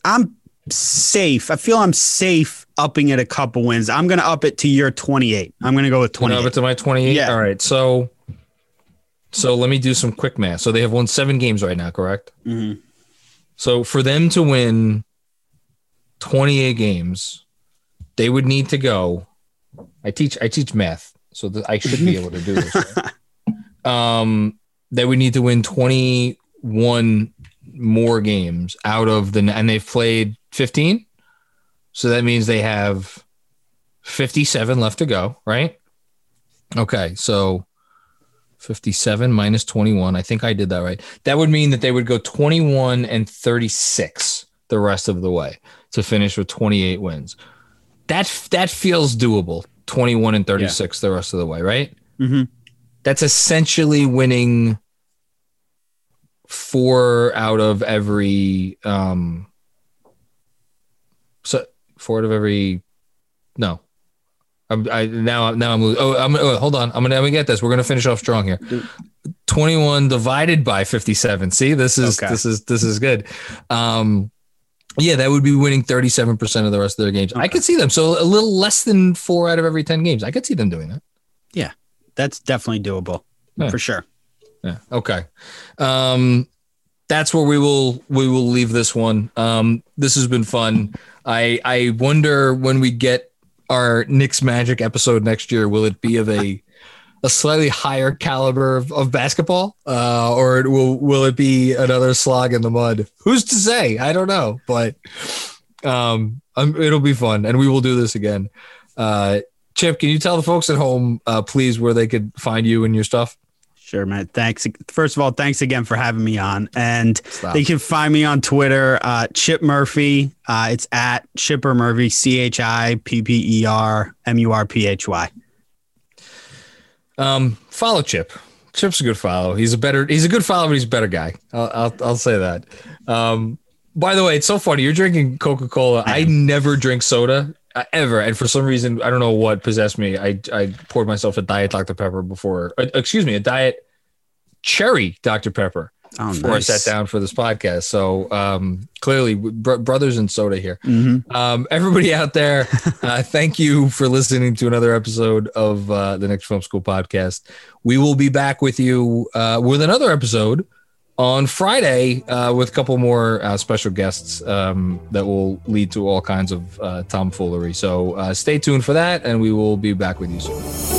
[SPEAKER 2] I'm safe. I feel I'm safe upping it a couple wins. I'm going to up it to your 28. I'm going to go with
[SPEAKER 1] Twenty
[SPEAKER 2] 28.
[SPEAKER 1] up it to my 28.
[SPEAKER 2] Yeah.
[SPEAKER 1] All right. So, so let me do some quick math. So they have won seven games right now, correct?
[SPEAKER 2] Mhm.
[SPEAKER 1] So for them to win 28 games, they would need to go. I teach I teach math so th- I should be able to do this. Right? um, they would need to win 21 more games out of the, and they've played 15. So that means they have 57 left to go, right? Okay, so 57 minus 21. I think I did that right. That would mean that they would go 21 and 36 the rest of the way to finish with 28 wins. That that feels doable. 21 and 36 yeah. the rest of the way, right?
[SPEAKER 2] Mm-hmm.
[SPEAKER 1] That's essentially winning four out of every um so four out of every no. I'm I now now I'm oh I'm oh, hold on. I'm gonna, I'm gonna get this. We're gonna finish off strong here. 21 divided by 57 see this is okay. this is this is good. Um yeah that would be winning 37% of the rest of their games. Okay. I could see them. So a little less than four out of every 10 games. I could see them doing that.
[SPEAKER 2] Yeah that's definitely doable yeah. for sure
[SPEAKER 1] yeah okay um that's where we will we will leave this one um this has been fun I I wonder when we get our Knicks Magic episode next year, will it be of a a slightly higher caliber of, of basketball, uh, or will will it be another slog in the mud? Who's to say? I don't know, but um, um, it'll be fun, and we will do this again. Uh, Chip, can you tell the folks at home, uh, please, where they could find you and your stuff?
[SPEAKER 2] Sure, man. Thanks. First of all, thanks again for having me on. And Stop. they can find me on Twitter, uh, Chip Murphy. Uh, it's at Chipper Murphy, C H I P P E R M U R P H Y.
[SPEAKER 1] Um, follow Chip. Chip's a good follow. He's a better. He's a good follow, but he's a better guy. I'll I'll, I'll say that. Um, by the way, it's so funny. You're drinking Coca Cola. I never drink soda uh, ever, and for some reason, I don't know what possessed me. I I poured myself a diet Dr Pepper before. Uh, excuse me, a diet cherry Dr Pepper oh, before nice. I sat down for this podcast. So um, clearly, br- brothers in soda here.
[SPEAKER 2] Mm-hmm.
[SPEAKER 1] Um, everybody out there, uh, thank you for listening to another episode of uh, the Knicks Film School podcast. We will be back with you uh, with another episode on Friday uh, with a couple more uh, special guests um, that will lead to all kinds of uh, tomfoolery. So uh, stay tuned for that, and we will be back with you soon.